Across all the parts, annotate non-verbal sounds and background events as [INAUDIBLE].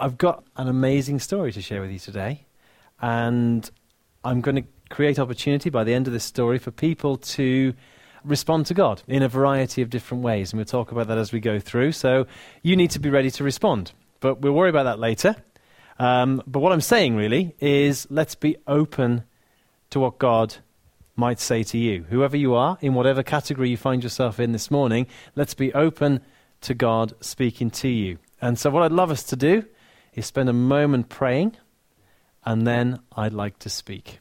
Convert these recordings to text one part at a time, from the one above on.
I've got an amazing story to share with you today, and I'm going to create opportunity by the end of this story for people to respond to God in a variety of different ways, and we'll talk about that as we go through. So you need to be ready to respond, but we'll worry about that later. Um, but what I'm saying really is let's be open to what God might say to you. Whoever you are, in whatever category you find yourself in this morning, let's be open to God speaking to you. And so, what I'd love us to do is spend a moment praying, and then I'd like to speak,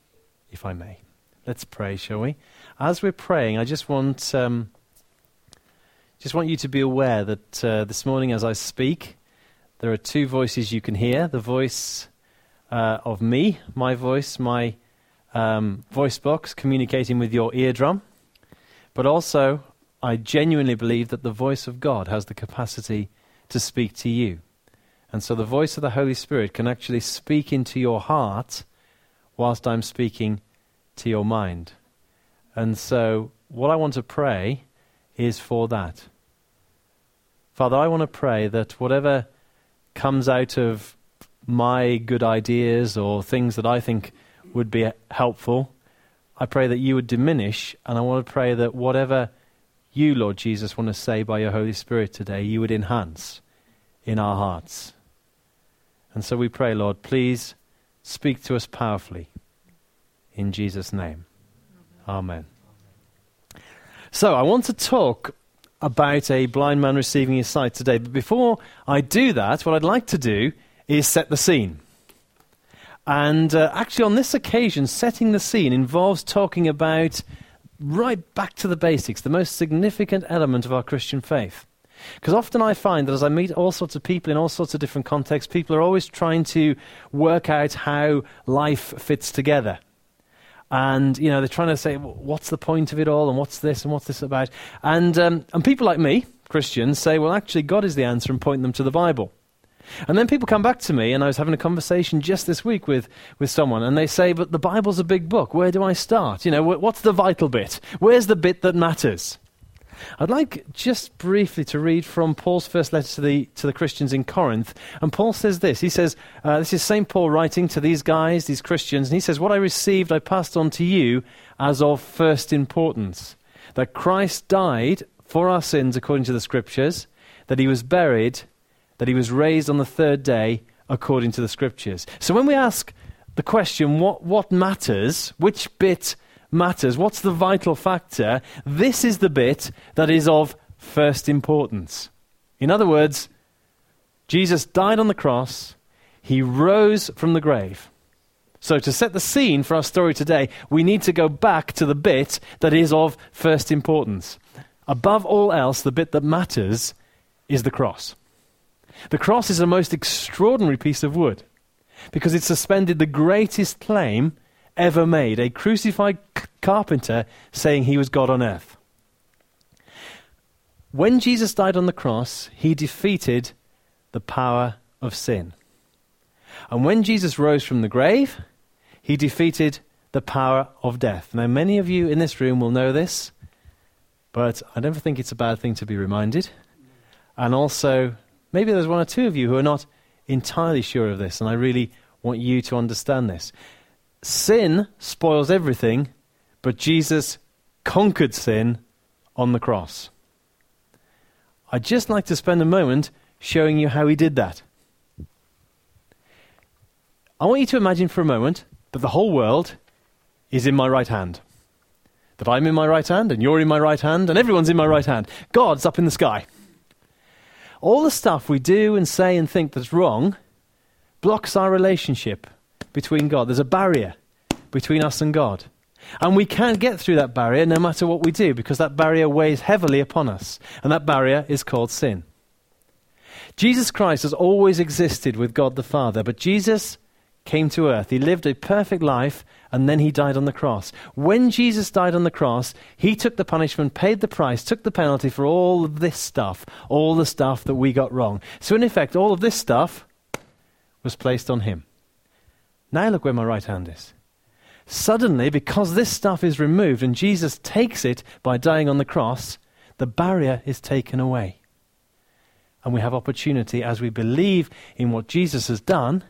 if I may. Let's pray, shall we? As we're praying, I just want, um, just want you to be aware that uh, this morning, as I speak, there are two voices you can hear the voice uh, of me, my voice, my um, voice box communicating with your eardrum, but also I genuinely believe that the voice of God has the capacity to speak to you. And so the voice of the Holy Spirit can actually speak into your heart whilst I'm speaking to your mind. And so what I want to pray is for that. Father, I want to pray that whatever comes out of my good ideas or things that I think would be helpful, I pray that you would diminish, and I want to pray that whatever you, Lord Jesus, want to say by your Holy Spirit today, you would enhance in our hearts. And so we pray, Lord, please speak to us powerfully. In Jesus' name. Amen. So I want to talk about a blind man receiving his sight today. But before I do that, what I'd like to do is set the scene. And uh, actually, on this occasion, setting the scene involves talking about right back to the basics, the most significant element of our Christian faith. Because often I find that as I meet all sorts of people in all sorts of different contexts, people are always trying to work out how life fits together. And, you know, they're trying to say, what's the point of it all, and what's this, and what's this about? And, um, and people like me, Christians, say, well, actually, God is the answer, and point them to the Bible. And then people come back to me, and I was having a conversation just this week with, with someone, and they say, But the Bible's a big book. Where do I start? You know, what's the vital bit? Where's the bit that matters? I'd like just briefly to read from Paul's first letter to the, to the Christians in Corinth. And Paul says this. He says, uh, This is St. Paul writing to these guys, these Christians, and he says, What I received I passed on to you as of first importance that Christ died for our sins according to the Scriptures, that he was buried, that he was raised on the third day according to the Scriptures. So when we ask the question, what, what matters, which bit matters. What's the vital factor? This is the bit that is of first importance. In other words, Jesus died on the cross, he rose from the grave. So, to set the scene for our story today, we need to go back to the bit that is of first importance. Above all else, the bit that matters is the cross. The cross is a most extraordinary piece of wood because it suspended the greatest claim ever made a crucified carpenter saying he was God on earth. When Jesus died on the cross, he defeated the power of sin. And when Jesus rose from the grave, he defeated the power of death. Now, many of you in this room will know this, but I don't think it's a bad thing to be reminded. And also, maybe there's one or two of you who are not entirely sure of this, and I really want you to understand this. Sin spoils everything, but Jesus conquered sin on the cross. I'd just like to spend a moment showing you how he did that. I want you to imagine for a moment that the whole world is in my right hand. That I'm in my right hand, and you're in my right hand, and everyone's in my right hand. God's up in the sky. All the stuff we do and say and think that's wrong blocks our relationship between God. There's a barrier between us and God. And we can't get through that barrier no matter what we do because that barrier weighs heavily upon us. And that barrier is called sin. Jesus Christ has always existed with God the Father, but Jesus came to earth. He lived a perfect life and then he died on the cross. When Jesus died on the cross, he took the punishment, paid the price, took the penalty for all of this stuff, all the stuff that we got wrong. So, in effect, all of this stuff was placed on him. Now look where my right hand is. Suddenly, because this stuff is removed and Jesus takes it by dying on the cross, the barrier is taken away. And we have opportunity as we believe in what Jesus has done,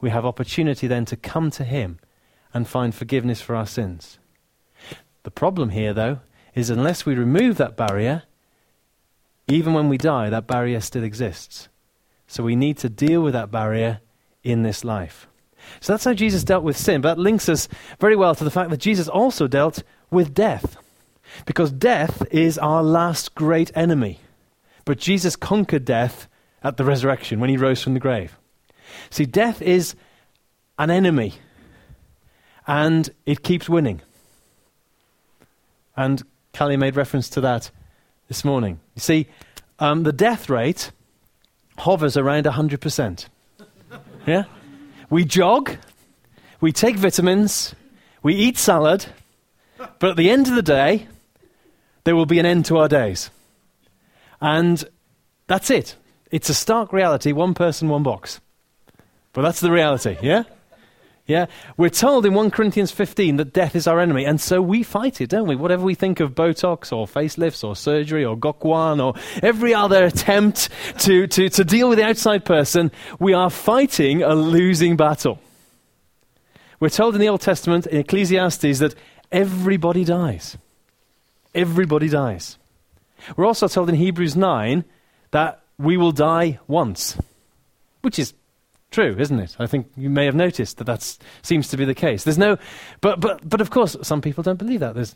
we have opportunity then to come to Him and find forgiveness for our sins. The problem here, though, is unless we remove that barrier, even when we die, that barrier still exists. So we need to deal with that barrier in this life. So that's how Jesus dealt with sin. But that links us very well to the fact that Jesus also dealt with death. Because death is our last great enemy. But Jesus conquered death at the resurrection when he rose from the grave. See, death is an enemy, and it keeps winning. And Callie made reference to that this morning. You see, um, the death rate hovers around 100%. [LAUGHS] yeah? We jog, we take vitamins, we eat salad, but at the end of the day, there will be an end to our days. And that's it. It's a stark reality one person, one box. But that's the reality, yeah? Yeah? We're told in 1 Corinthians 15 that death is our enemy, and so we fight it, don't we? Whatever we think of Botox or facelifts or surgery or Gok Wan or every other attempt to, to, to deal with the outside person, we are fighting a losing battle. We're told in the Old Testament, in Ecclesiastes, that everybody dies. Everybody dies. We're also told in Hebrews 9 that we will die once, which is true, isn't it? I think you may have noticed that that seems to be the case. There's no, but, but, but of course, some people don't believe that. There's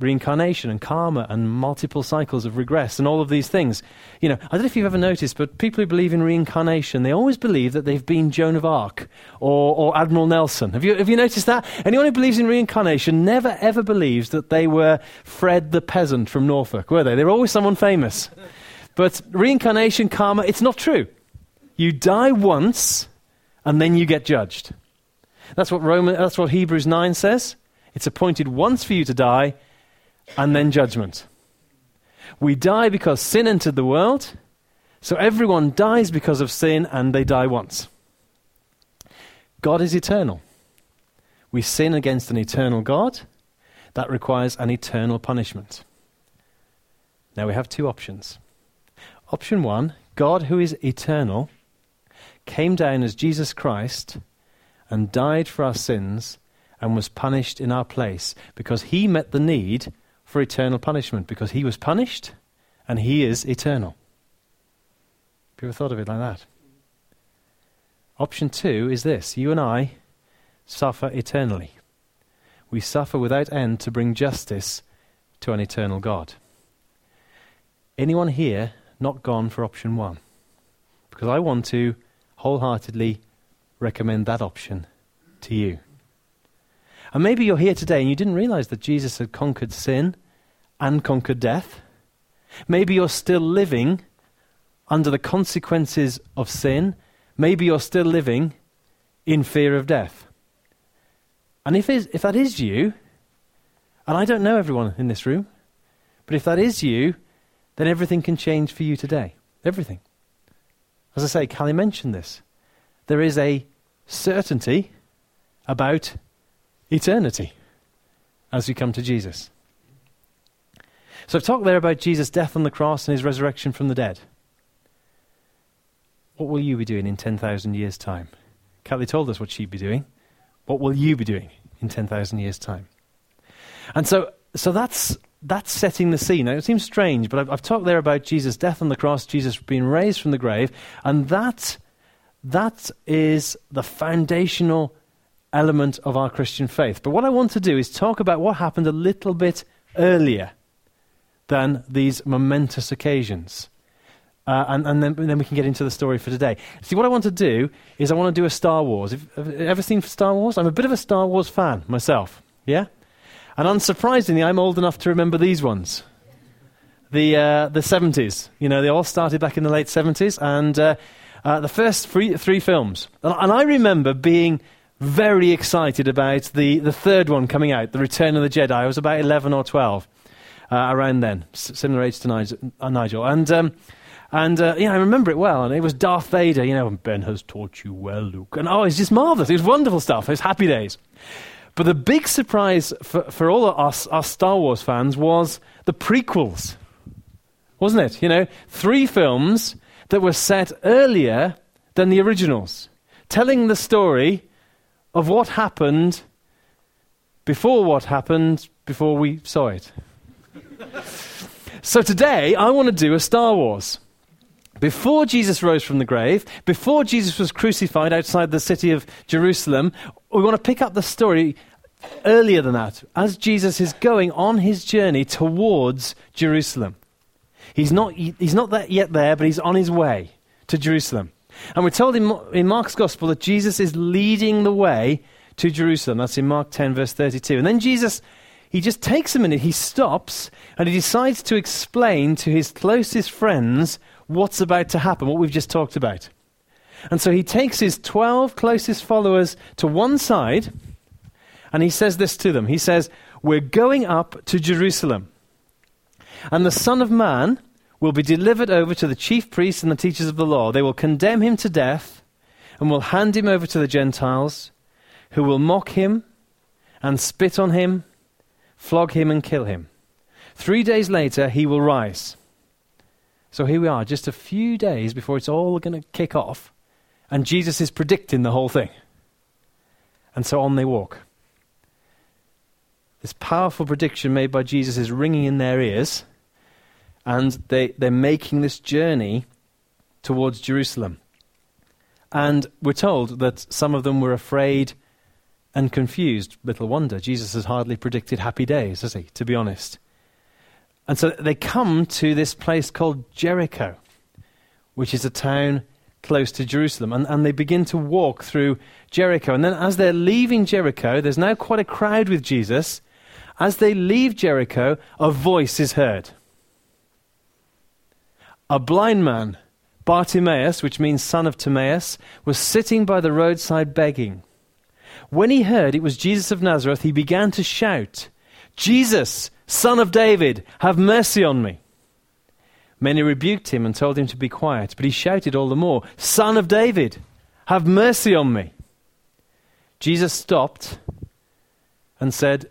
reincarnation and karma and multiple cycles of regress and all of these things. You know, I don't know if you've ever noticed, but people who believe in reincarnation, they always believe that they've been Joan of Arc or, or Admiral Nelson. Have you, have you noticed that? Anyone who believes in reincarnation never ever believes that they were Fred the peasant from Norfolk, were they? They're always someone famous. But reincarnation, karma, it's not true. You die once and then you get judged. That's what, Roman, that's what Hebrews 9 says. It's appointed once for you to die and then judgment. We die because sin entered the world, so everyone dies because of sin and they die once. God is eternal. We sin against an eternal God. That requires an eternal punishment. Now we have two options. Option one God, who is eternal, came down as Jesus Christ and died for our sins and was punished in our place because he met the need for eternal punishment because he was punished and he is eternal. Have you ever thought of it like that? Option two is this you and I suffer eternally. We suffer without end to bring justice to an eternal God. Anyone here not gone for option one? Because I want to wholeheartedly recommend that option to you. And maybe you're here today and you didn't realize that Jesus had conquered sin and conquered death. Maybe you're still living under the consequences of sin. Maybe you're still living in fear of death. And if, if that is you, and I don't know everyone in this room, but if that is you, then everything can change for you today. Everything. As I say, Callie mentioned this. There is a certainty about eternity as we come to Jesus. So I've talked there about Jesus' death on the cross and his resurrection from the dead. What will you be doing in 10,000 years' time? Kelly told us what she'd be doing. What will you be doing in 10,000 years' time? And so, so that's, that's setting the scene. Now, it seems strange, but I've, I've talked there about Jesus' death on the cross, Jesus being raised from the grave, and that, that is the foundational element of our Christian faith. But what I want to do is talk about what happened a little bit earlier than these momentous occasions. Uh, and, and then, then, we can get into the story for today. See, what I want to do is I want to do a Star Wars. Have, you ever seen Star Wars? I'm a bit of a Star Wars fan myself. Yeah? And unsurprisingly, I'm old enough to remember these ones. The, uh, the 70s. You know, they all started back in the late 70s. And uh, uh, the first three, three films. And, and I remember being very excited about the, the third one coming out, The Return of the Jedi. I was about 11 or 12 uh, around then, S- similar age to Nigel. Uh, Nigel. And, um, and uh, yeah, I remember it well. And it was Darth Vader, you know, Ben has taught you well, Luke. And oh, it's just marvelous. It was wonderful stuff. It was happy days. But the big surprise for, for all of us, us Star Wars fans was the prequels, wasn't it? You know, three films that were set earlier than the originals, telling the story of what happened before what happened before we saw it. so today, I want to do a Star Wars. Before Jesus rose from the grave, before Jesus was crucified outside the city of Jerusalem, we want to pick up the story earlier than that, as Jesus is going on his journey towards Jerusalem. He's not, he's not yet there, but he's on his way to Jerusalem. And we're told in, in Mark's Gospel that Jesus is leading the way to Jerusalem. That's in Mark 10, verse 32. And then Jesus, he just takes a minute, he stops, and he decides to explain to his closest friends what's about to happen, what we've just talked about. And so he takes his 12 closest followers to one side, and he says this to them. He says, We're going up to Jerusalem. And the Son of Man will be delivered over to the chief priests and the teachers of the law. They will condemn him to death and will hand him over to the Gentiles, who will mock him and spit on him, flog him and kill him. Three days later, he will rise. So here we are, just a few days before it's all going to kick off, and Jesus is predicting the whole thing. And so on they walk. This powerful prediction made by Jesus is ringing in their ears and they, they're making this journey towards Jerusalem. And we're told that some of them were afraid and confused. Little wonder. Jesus has hardly predicted happy days, has he, to be honest? And so they come to this place called Jericho, which is a town close to Jerusalem. And, and they begin to walk through Jericho. And then as they're leaving Jericho, there's now quite a crowd with Jesus. As they leave Jericho, a voice is heard a blind man, Bartimaeus, which means son of Timaeus, was sitting by the roadside begging. When he heard it was Jesus of Nazareth, he began to shout, Jesus, son of David, have mercy on me. Many rebuked him and told him to be quiet, but he shouted all the more, Son of David, have mercy on me. Jesus stopped and said,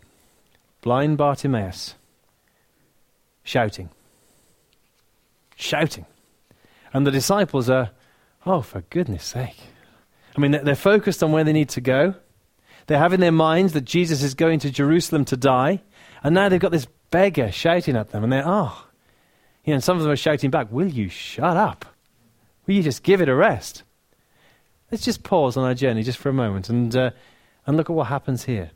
blind Bartimaeus, shouting, shouting. And the disciples are, oh, for goodness sake. I mean, they're focused on where they need to go. They have in their minds that Jesus is going to Jerusalem to die. And now they've got this beggar shouting at them. And they're, oh. You know, and some of them are shouting back, will you shut up? Will you just give it a rest? Let's just pause on our journey just for a moment and, uh, and look at what happens here.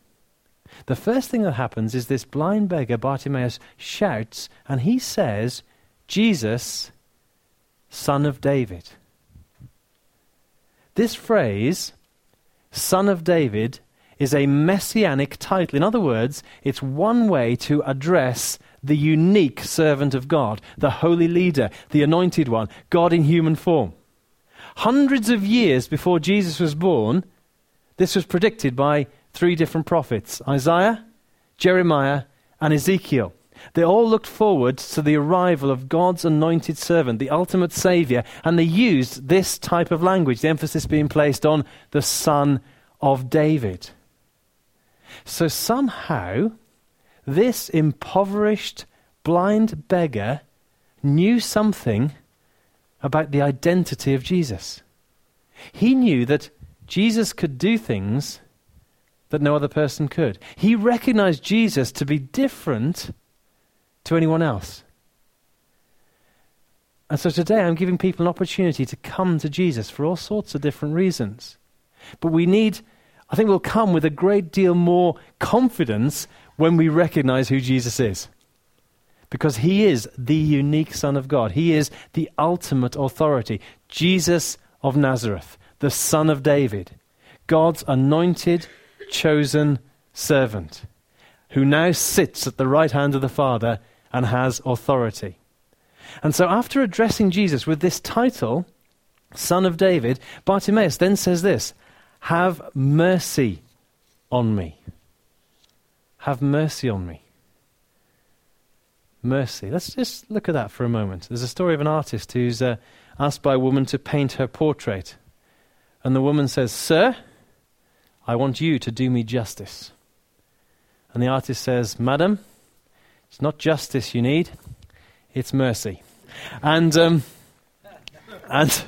The first thing that happens is this blind beggar, Bartimaeus, shouts and he says, Jesus, Son of David. This phrase, Son of David, is a messianic title. In other words, it's one way to address the unique servant of God, the holy leader, the anointed one, God in human form. Hundreds of years before Jesus was born, this was predicted by three different prophets Isaiah, Jeremiah, and Ezekiel. They all looked forward to the arrival of God's anointed servant, the ultimate Savior, and they used this type of language, the emphasis being placed on the Son of David. So somehow, this impoverished, blind beggar knew something about the identity of Jesus. He knew that Jesus could do things that no other person could. He recognized Jesus to be different to anyone else. And so today I'm giving people an opportunity to come to Jesus for all sorts of different reasons. But we need, I think we'll come with a great deal more confidence when we recognize who Jesus is. Because he is the unique Son of God, he is the ultimate authority. Jesus of Nazareth, the Son of David, God's anointed, chosen servant, who now sits at the right hand of the Father and has authority. And so, after addressing Jesus with this title, son of David, Bartimaeus then says this Have mercy on me. Have mercy on me. Mercy. Let's just look at that for a moment. There's a story of an artist who's uh, asked by a woman to paint her portrait. And the woman says, Sir, I want you to do me justice. And the artist says, Madam, it's not justice you need, it's mercy. And, um, and,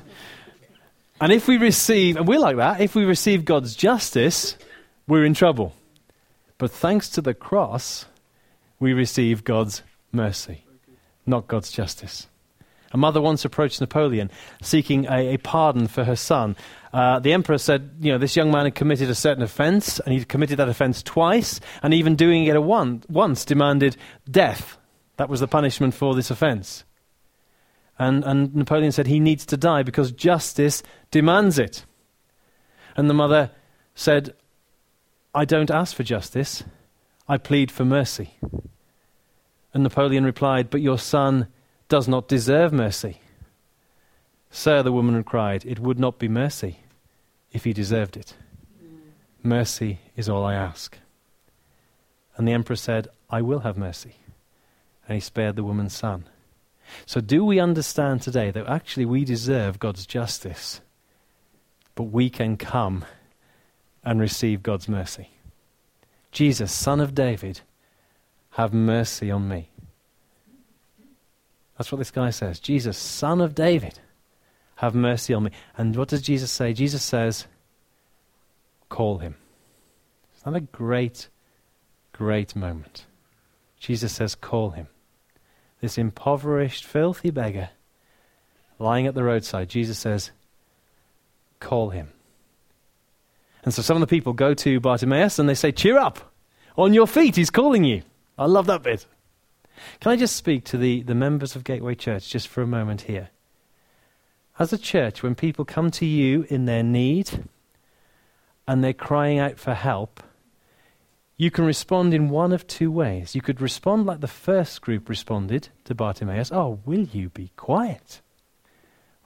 and if we receive, and we're like that, if we receive God's justice, we're in trouble. But thanks to the cross, we receive God's mercy, not God's justice. A mother once approached Napoleon seeking a, a pardon for her son. Uh, the emperor said, you know, this young man had committed a certain offense, and he'd committed that offense twice, and even doing it one, once demanded death. That was the punishment for this offense. And, and Napoleon said he needs to die because justice demands it. And the mother said, I don't ask for justice, I plead for mercy. And Napoleon replied, But your son does not deserve mercy. Sir, the woman cried, it would not be mercy if he deserved it. Mercy is all I ask. And the emperor said, I will have mercy. And he spared the woman's son. So, do we understand today that actually we deserve God's justice, but we can come and receive God's mercy? Jesus, son of David, have mercy on me. That's what this guy says. Jesus, son of David, have mercy on me. And what does Jesus say? Jesus says, call him. Is that a great, great moment? Jesus says, call him. This impoverished, filthy beggar lying at the roadside, Jesus says, call him. And so some of the people go to Bartimaeus and they say, Cheer up! On your feet, he's calling you. I love that bit. Can I just speak to the, the members of Gateway Church just for a moment here? As a church, when people come to you in their need and they're crying out for help, you can respond in one of two ways. You could respond like the first group responded to Bartimaeus Oh, will you be quiet?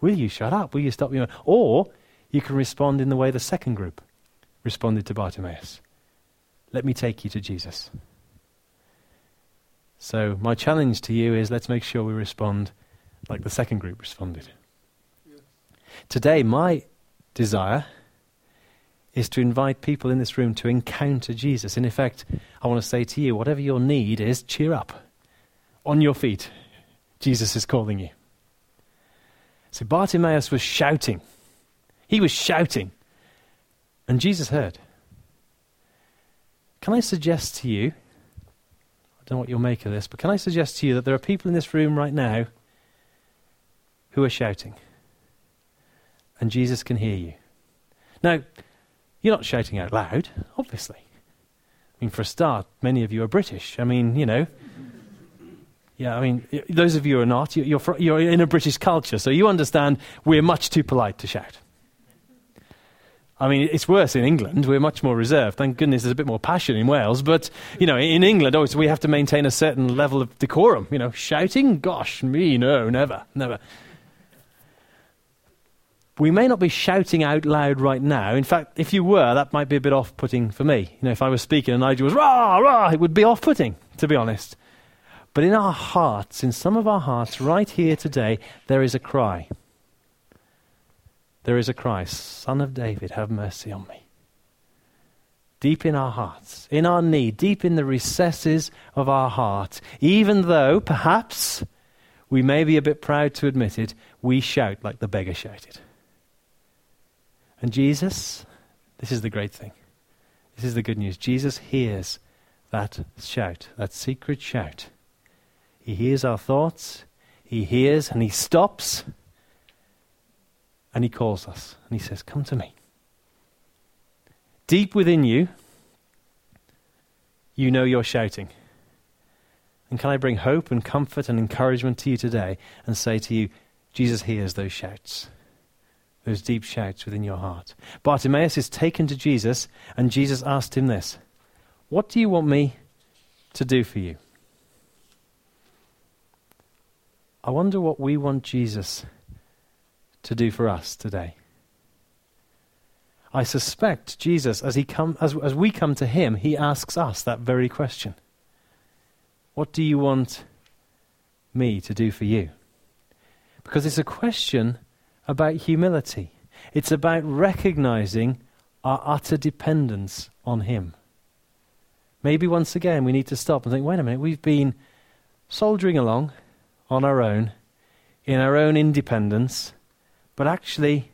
Will you shut up? Will you stop? Your... Or you can respond in the way the second group responded to Bartimaeus Let me take you to Jesus. So, my challenge to you is let's make sure we respond like the second group responded. Today, my desire is to invite people in this room to encounter Jesus. In effect, I want to say to you, whatever your need is, cheer up. On your feet. Jesus is calling you. So Bartimaeus was shouting. He was shouting. And Jesus heard. Can I suggest to you don't know what you'll make of this, but can I suggest to you that there are people in this room right now who are shouting, and Jesus can hear you. Now, you're not shouting out loud, obviously. I mean, for a start, many of you are British. I mean, you know. Yeah, I mean, those of you who are not, you're, you're in a British culture, so you understand we're much too polite to shout. I mean, it's worse in England. We're much more reserved. Thank goodness there's a bit more passion in Wales. But, you know, in England, oh, we have to maintain a certain level of decorum. You know, shouting? Gosh, me, no, never, never. We may not be shouting out loud right now. In fact, if you were, that might be a bit off putting for me. You know, if I was speaking and Nigel was rah, rah, it would be off putting, to be honest. But in our hearts, in some of our hearts, right here today, there is a cry there is a cry Son of David, have mercy on me. Deep in our hearts, in our need, deep in the recesses of our heart, even though perhaps we may be a bit proud to admit it, we shout like the beggar shouted. And Jesus, this is the great thing. This is the good news. Jesus hears that shout, that secret shout. He hears our thoughts, he hears and he stops and he calls us and he says, Come to me. Deep within you, you know you're shouting. And can I bring hope and comfort and encouragement to you today and say to you, Jesus hears those shouts, those deep shouts within your heart. Bartimaeus is taken to Jesus, and Jesus asked him this What do you want me to do for you? I wonder what we want Jesus to do for us today? I suspect Jesus, as, he come, as, as we come to him, he asks us that very question What do you want me to do for you? Because it's a question about humility, it's about recognizing our utter dependence on him. Maybe once again we need to stop and think wait a minute, we've been soldiering along on our own, in our own independence, but actually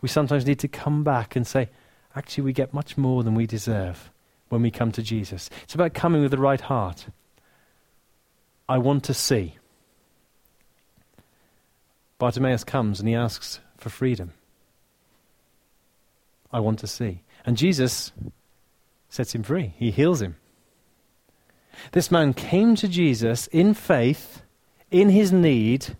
we sometimes need to come back and say, actually, we get much more than we deserve when we come to Jesus. It's about coming with the right heart. I want to see. Bartimaeus comes and he asks for freedom. I want to see. And Jesus sets him free, he heals him. This man came to Jesus in faith, in his need,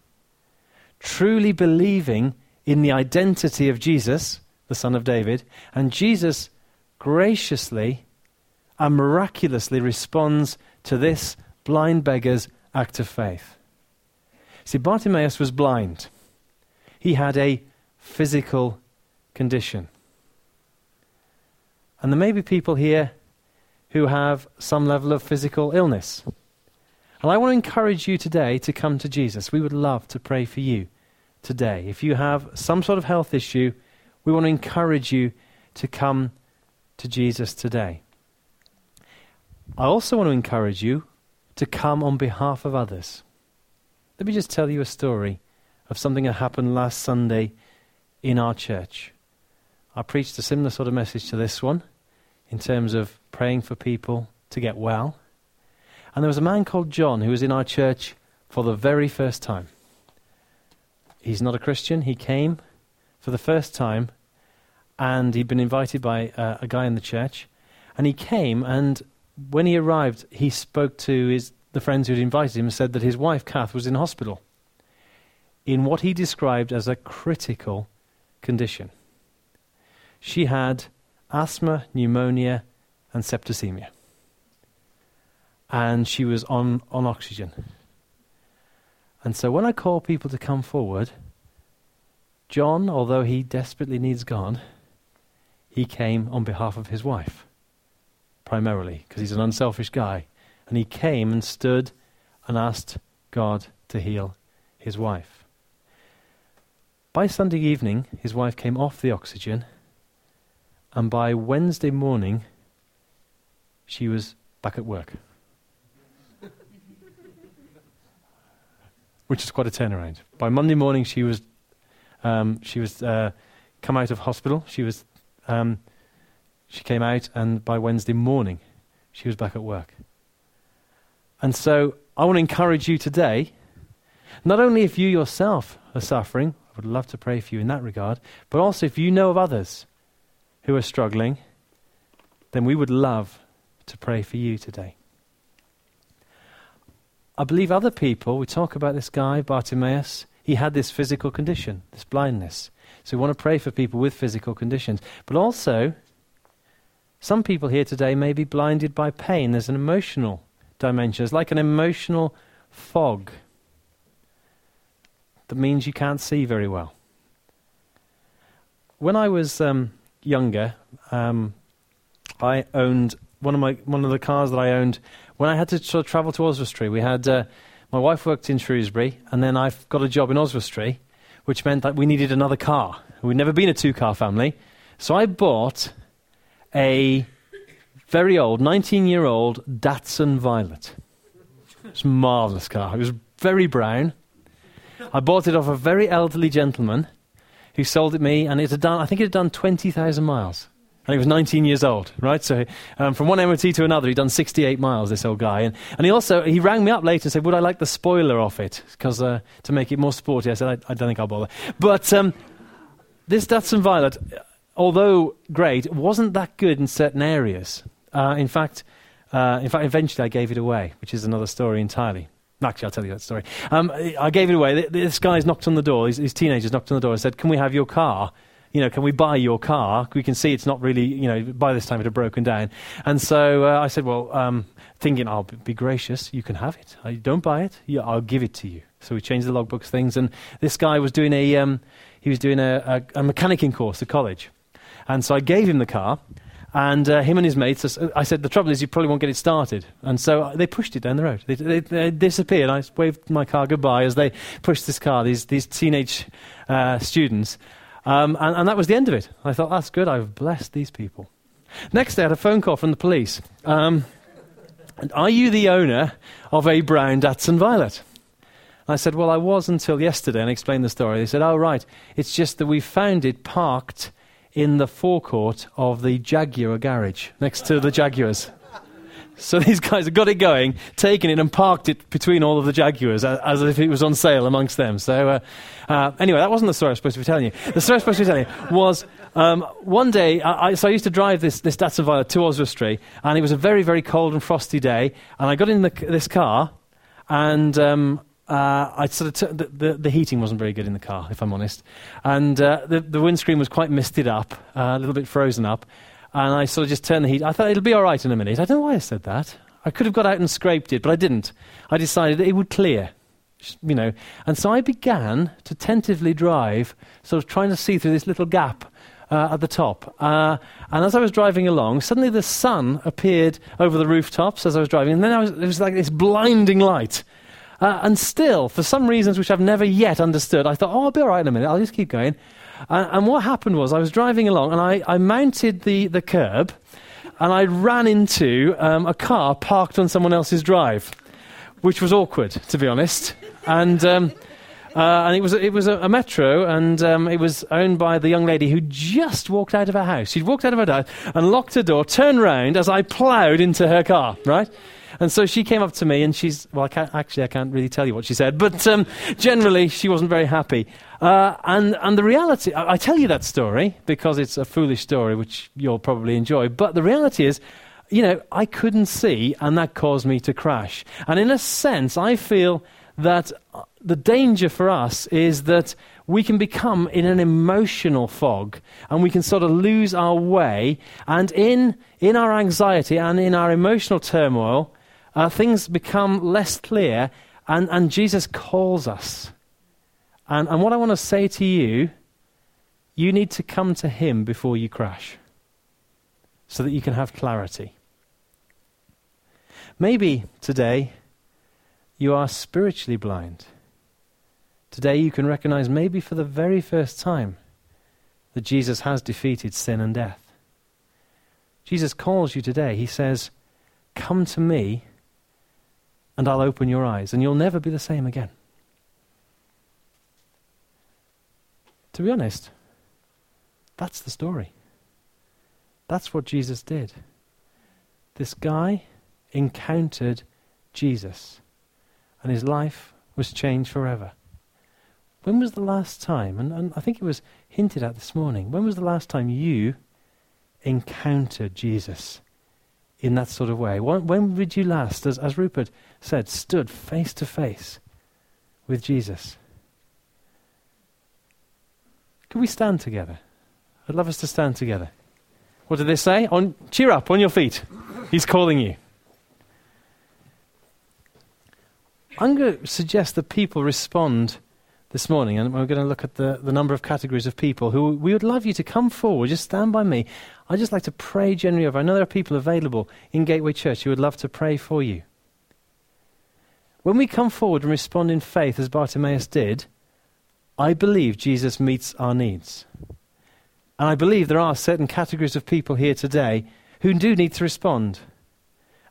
truly believing in the identity of Jesus, the Son of David, and Jesus graciously and miraculously responds to this blind beggar's act of faith. See, Bartimaeus was blind, he had a physical condition. And there may be people here who have some level of physical illness. And I want to encourage you today to come to Jesus. We would love to pray for you today. If you have some sort of health issue, we want to encourage you to come to Jesus today. I also want to encourage you to come on behalf of others. Let me just tell you a story of something that happened last Sunday in our church. I preached a similar sort of message to this one in terms of praying for people to get well. And there was a man called John who was in our church for the very first time he's not a Christian. He came for the first time, and he'd been invited by uh, a guy in the church. And he came, and when he arrived, he spoke to his, the friends who'd invited him and said that his wife, Kath, was in hospital in what he described as a critical condition. She had asthma, pneumonia, and septicemia. And she was on, on oxygen. And so when I call people to come forward, John, although he desperately needs God, he came on behalf of his wife, primarily, because he's an unselfish guy. And he came and stood and asked God to heal his wife. By Sunday evening, his wife came off the oxygen, and by Wednesday morning, she was back at work. Which is quite a turnaround. By Monday morning, she was um, she was uh, come out of hospital. She was um, she came out, and by Wednesday morning, she was back at work. And so, I want to encourage you today. Not only if you yourself are suffering, I would love to pray for you in that regard, but also if you know of others who are struggling, then we would love to pray for you today. I believe other people, we talk about this guy, Bartimaeus, he had this physical condition, this blindness. So we want to pray for people with physical conditions. But also, some people here today may be blinded by pain. There's an emotional dimension, it's like an emotional fog that means you can't see very well. When I was um, younger, um, I owned one of my one of the cars that I owned when I had to sort of travel to Oswestry, we had uh, my wife worked in Shrewsbury, and then I got a job in Oswestry, which meant that we needed another car. We'd never been a two-car family, so I bought a very old, 19-year-old Datsun Violet. It's a marvelous car. It was very brown. I bought it off a very elderly gentleman who sold it me, and it had done, I think it had done 20,000 miles. And he was 19 years old, right? So um, from one MOT to another, he'd done 68 miles, this old guy. And, and he also, he rang me up later and said, would I like the spoiler off it? Because uh, to make it more sporty, I said, I, I don't think I'll bother. But um, this Datsun Violet, although great, wasn't that good in certain areas. Uh, in fact, uh, in fact, eventually I gave it away, which is another story entirely. Actually, I'll tell you that story. Um, I gave it away. This guy's knocked on the door. His, his teenagers knocked on the door and said, "Can we have your car?" You know, can we buy your car? We can see it's not really, you know, by this time it had broken down. And so uh, I said, well, um, thinking I'll be gracious, you can have it. I don't buy it, yeah, I'll give it to you. So we changed the logbooks things, and this guy was doing a, um, he was doing a, a, a mechanicking course at college. And so I gave him the car, and uh, him and his mates, I said, the trouble is you probably won't get it started. And so they pushed it down the road. They, they, they disappeared. I waved my car goodbye as they pushed this car, these, these teenage uh, students. Um, and, and, that was the end of it. I thought, that's good. I've blessed these people. Next day, I had a phone call from the police. Um, are you the owner of a brown Datsun Violet? I said, Well, I was until yesterday, and I explained the story. They said, Oh, right. It's just that we found it parked in the forecourt of the Jaguar garage next to the Jaguars. So [LAUGHS] these guys have got it going, taken it and parked it between all of the Jaguars as, as if it was on sale amongst them. So uh, uh, anyway, that wasn't the story I was supposed to be telling you. The story I was supposed to be telling you was um, one day, I, I, so I used to drive this, this Datsun Violet to Oswestry, and it was a very, very cold and frosty day, and I got in the, this car, and um, uh, I sort of t- the, the, the, heating wasn't very good in the car, if I'm honest, and uh, the, the windscreen was quite misted up, uh, a little bit frozen up, and I sort of just turned the heat. I thought it'll be all right in a minute. I don't know why I said that. I could have got out and scraped it, but I didn't. I decided it would clear, you know, and so I began to tentatively drive, sort of trying to see through this little gap uh, at the top. Uh, and as I was driving along, suddenly the sun appeared over the rooftops as I was driving, and then was, it was like this blinding light. Uh, and still, for some reasons which I've never yet understood, I thought, oh, I'll be all right in a minute. I'll just keep going. Uh, and what happened was I was driving along and I, I mounted the, the curb and I ran into um, a car parked on someone else's drive, which was awkward, to be honest. And, um, uh, and it was, it was a, a metro, and um, it was owned by the young lady who just walked out of her house. She'd walked out of her house and locked her door, turned round as I ploughed into her car, right? And so she came up to me and she's, well, I can't, actually, I can't really tell you what she said, but um, generally she wasn't very happy. Uh, and, and the reality, I, I tell you that story because it's a foolish story, which you'll probably enjoy, but the reality is, you know, I couldn't see and that caused me to crash. And in a sense, I feel that uh, the danger for us is that we can become in an emotional fog and we can sort of lose our way. And in, in our anxiety and in our emotional turmoil, uh, things become less clear, and, and Jesus calls us. And, and what I want to say to you, you need to come to Him before you crash so that you can have clarity. Maybe today you are spiritually blind. Today you can recognize, maybe for the very first time, that Jesus has defeated sin and death. Jesus calls you today. He says, Come to me and I'll open your eyes, and you'll never be the same again. To be honest, that's the story. That's what Jesus did. This guy encountered Jesus, and his life was changed forever. When was the last time, and, and I think it was hinted at this morning, when was the last time you encountered Jesus? in that sort of way? When, when did you last, as, as Rupert said, stood face to face with Jesus? Could we stand together? I'd love us to stand together. What did they say? On, cheer up, on your feet. He's calling you. I'm going to suggest that people respond this morning, and we're going to look at the, the number of categories of people who we would love you to come forward. Just stand by me. I'd just like to pray generally over. I know there are people available in Gateway Church who would love to pray for you. When we come forward and respond in faith, as Bartimaeus did, I believe Jesus meets our needs. And I believe there are certain categories of people here today who do need to respond.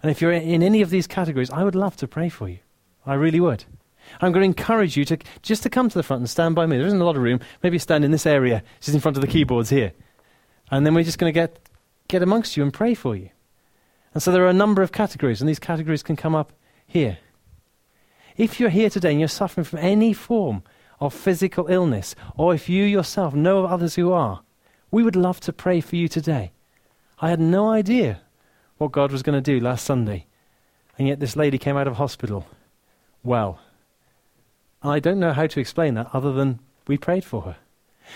And if you're in any of these categories, I would love to pray for you. I really would. I'm going to encourage you to just to come to the front and stand by me. There isn't a lot of room. Maybe stand in this area, just in front of the keyboards here. And then we're just going to get, get amongst you and pray for you. And so there are a number of categories, and these categories can come up here. If you're here today and you're suffering from any form of physical illness, or if you yourself know of others who are, we would love to pray for you today. I had no idea what God was going to do last Sunday, and yet this lady came out of hospital well. I don't know how to explain that other than we prayed for her.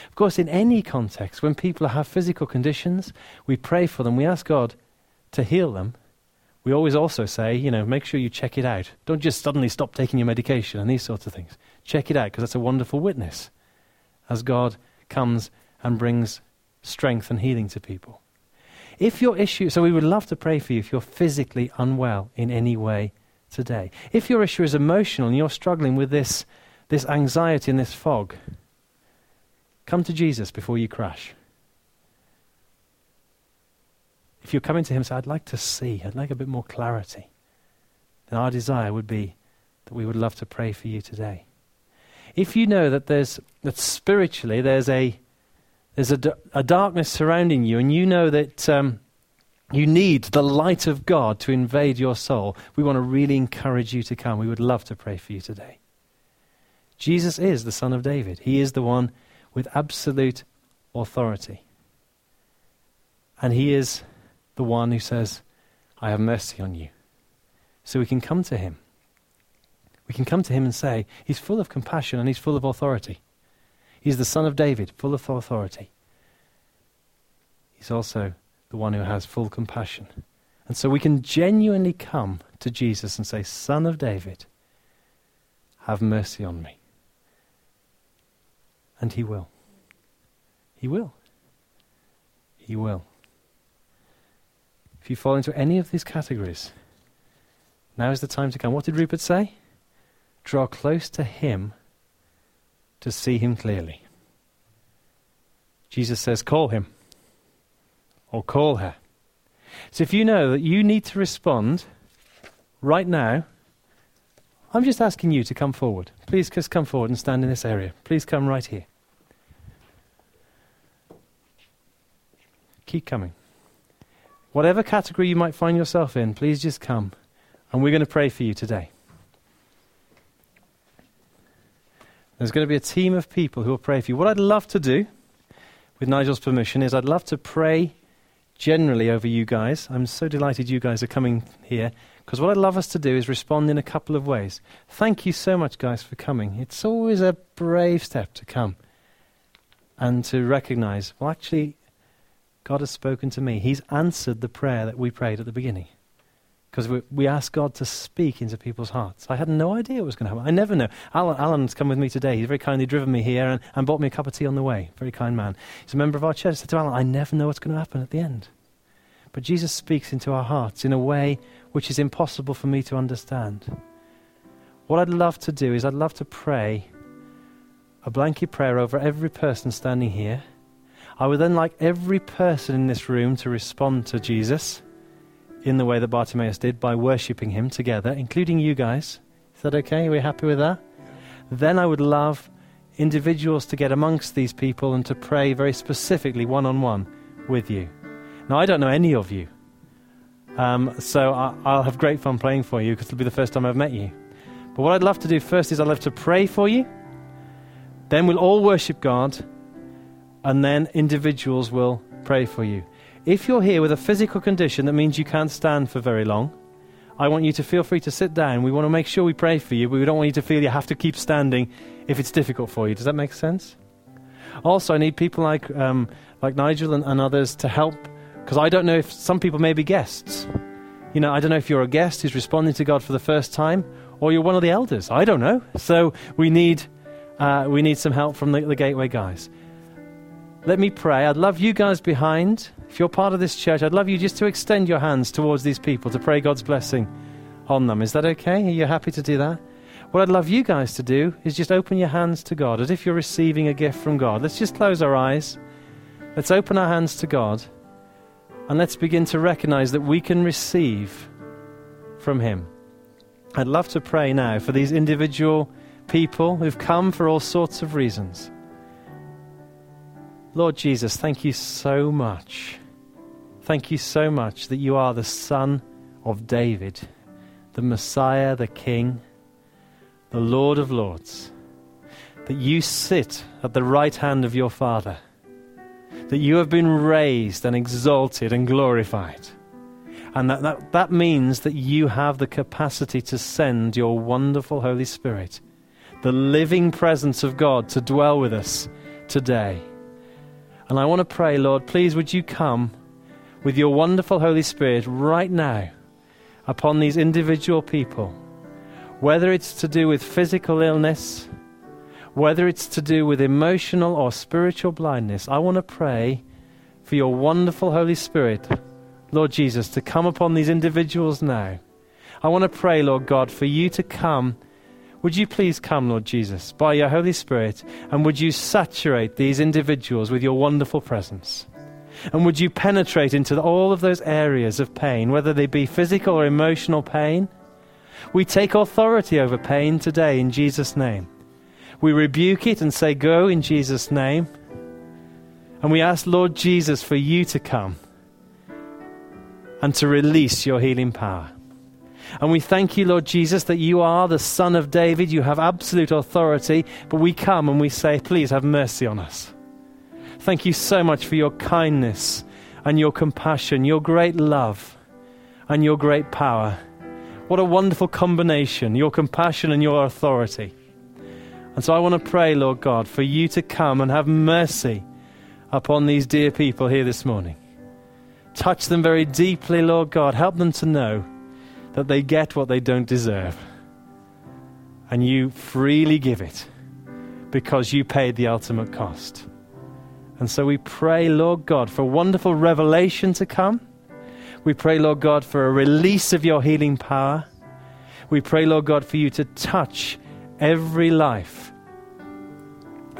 Of course, in any context, when people have physical conditions, we pray for them, we ask God to heal them. We always also say, you know, make sure you check it out. Don't just suddenly stop taking your medication and these sorts of things. Check it out because that's a wonderful witness as God comes and brings strength and healing to people. If your issue, so we would love to pray for you if you're physically unwell in any way today. If your issue is emotional and you're struggling with this, this anxiety and this fog, come to Jesus before you crash. If you're coming to Him say, I'd like to see, I'd like a bit more clarity, then our desire would be that we would love to pray for you today. If you know that there's that spiritually there's a there's a, a darkness surrounding you, and you know that um, you need the light of God to invade your soul, we want to really encourage you to come. We would love to pray for you today. Jesus is the Son of David, He is the one with absolute authority. And He is the one who says, I have mercy on you. So we can come to Him. We can come to Him and say, He's full of compassion and He's full of authority. He's the son of David, full of authority. He's also the one who has full compassion. And so we can genuinely come to Jesus and say, Son of David, have mercy on me. And he will. He will. He will. If you fall into any of these categories, now is the time to come. What did Rupert say? Draw close to him to see him clearly. Jesus says, Call him or call her. So if you know that you need to respond right now, I'm just asking you to come forward. Please just come forward and stand in this area. Please come right here. Keep coming. Whatever category you might find yourself in, please just come. And we're going to pray for you today. There's going to be a team of people who will pray for you. What I'd love to do, with Nigel's permission, is I'd love to pray generally over you guys. I'm so delighted you guys are coming here because what I'd love us to do is respond in a couple of ways. Thank you so much, guys, for coming. It's always a brave step to come and to recognize, well, actually, God has spoken to me. He's answered the prayer that we prayed at the beginning because we, we ask God to speak into people's hearts. I had no idea what was going to happen. I never know. Alan, Alan's come with me today. He's very kindly driven me here and, and bought me a cup of tea on the way. Very kind man. He's a member of our church. I said to Alan, I never know what's going to happen at the end. But Jesus speaks into our hearts in a way which is impossible for me to understand. What I'd love to do is I'd love to pray a blanket prayer over every person standing here. I would then like every person in this room to respond to Jesus in the way that Bartimaeus did by worshipping him together, including you guys. Is that okay? Are we happy with that? Then I would love individuals to get amongst these people and to pray very specifically one on one with you. Now, I don't know any of you, um, so I, will have great fun praying for you because it'll be the first time I've met you. But what I'd love to do first is I'd love to pray for you. Then we'll all worship God, and then individuals will pray for you. If you're here with a physical condition that means you can't stand for very long, I want you to feel free to sit down. We want to make sure we pray for you, but we don't want you to feel you have to keep standing if it's difficult for you. Does that make sense? Also, I need people like, um, like Nigel and, and others to help, because I don't know if some people may be guests. You know, I don't know if you're a guest who's responding to God for the first time, or you're one of the elders. I don't know. So we need, uh, we need some help from the, the Gateway guys. Let me pray. I'd love you guys behind if you're part of this church, I'd love you just to extend your hands towards these people to pray God's blessing on them. Is that okay? Are you happy to do that? What I'd love you guys to do is just open your hands to God as if you're receiving a gift from God. Let's just close our eyes. Let's open our hands to God. And let's begin to recognize that we can receive from Him. I'd love to pray now for these individual people who've come for all sorts of reasons. Lord Jesus, thank you so much. Thank you so much that you are the Son of David, the Messiah, the King, the Lord of Lords, that you sit at the right hand of your Father, that you have been raised and exalted and glorified. And that, that, that means that you have the capacity to send your wonderful Holy Spirit, the living presence of God, to dwell with us today. And I want to pray, Lord, please would you come with your wonderful Holy Spirit right now upon these individual people, whether it's to do with physical illness, whether it's to do with emotional or spiritual blindness. I want to pray for your wonderful Holy Spirit, Lord Jesus, to come upon these individuals now. I want to pray, Lord God, for you to come. Would you please come, Lord Jesus, by your Holy Spirit, and would you saturate these individuals with your wonderful presence? And would you penetrate into all of those areas of pain, whether they be physical or emotional pain? We take authority over pain today in Jesus' name. We rebuke it and say, Go in Jesus' name. And we ask, Lord Jesus, for you to come and to release your healing power. And we thank you, Lord Jesus, that you are the Son of David. You have absolute authority. But we come and we say, Please have mercy on us. Thank you so much for your kindness and your compassion, your great love and your great power. What a wonderful combination, your compassion and your authority. And so I want to pray, Lord God, for you to come and have mercy upon these dear people here this morning. Touch them very deeply, Lord God. Help them to know that they get what they don't deserve. And you freely give it because you paid the ultimate cost. And so we pray, Lord God, for wonderful revelation to come. We pray, Lord God, for a release of your healing power. We pray, Lord God, for you to touch every life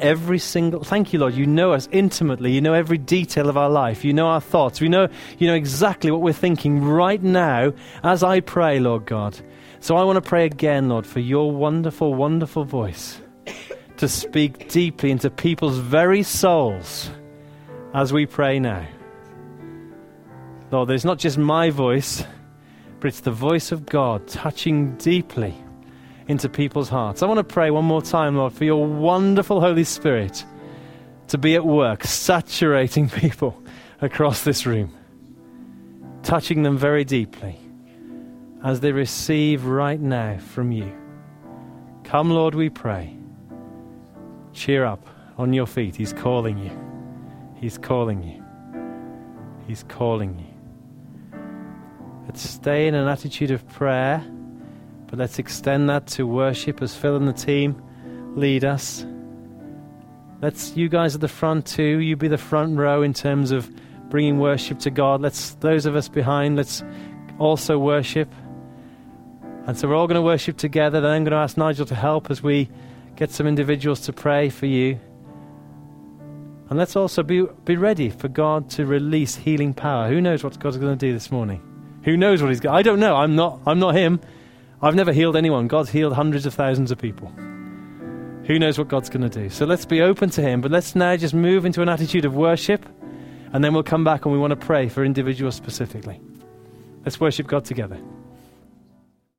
every single thank you lord. You know us intimately. You know every detail of our life. You know our thoughts. We know you know exactly what we're thinking right now as i pray lord god. So i want to pray again lord for your wonderful wonderful voice to speak deeply into people's very souls as we pray now. Lord there's not just my voice but it's the voice of god touching deeply into people's hearts. I want to pray one more time, Lord, for your wonderful Holy Spirit to be at work, saturating [LAUGHS] people across this room, touching them very deeply as they receive right now from you. Come, Lord, we pray. Cheer up on your feet. He's calling you. He's calling you. He's calling you. Let's stay in an attitude of prayer. But let's extend that to worship as Phil and the team lead us. Let's, you guys at the front too, you be the front row in terms of bringing worship to God. Let's, those of us behind, let's also worship. And so we're all going to worship together. Then I'm going to ask Nigel to help as we get some individuals to pray for you. And let's also be, be ready for God to release healing power. Who knows what God's going to do this morning? Who knows what He's got? I don't know. I'm not, I'm not Him. I've never healed anyone. God's healed hundreds of thousands of people. Who knows what God's going to do? So let's be open to Him, but let's now just move into an attitude of worship, and then we'll come back and we want to pray for individuals specifically. Let's worship God together.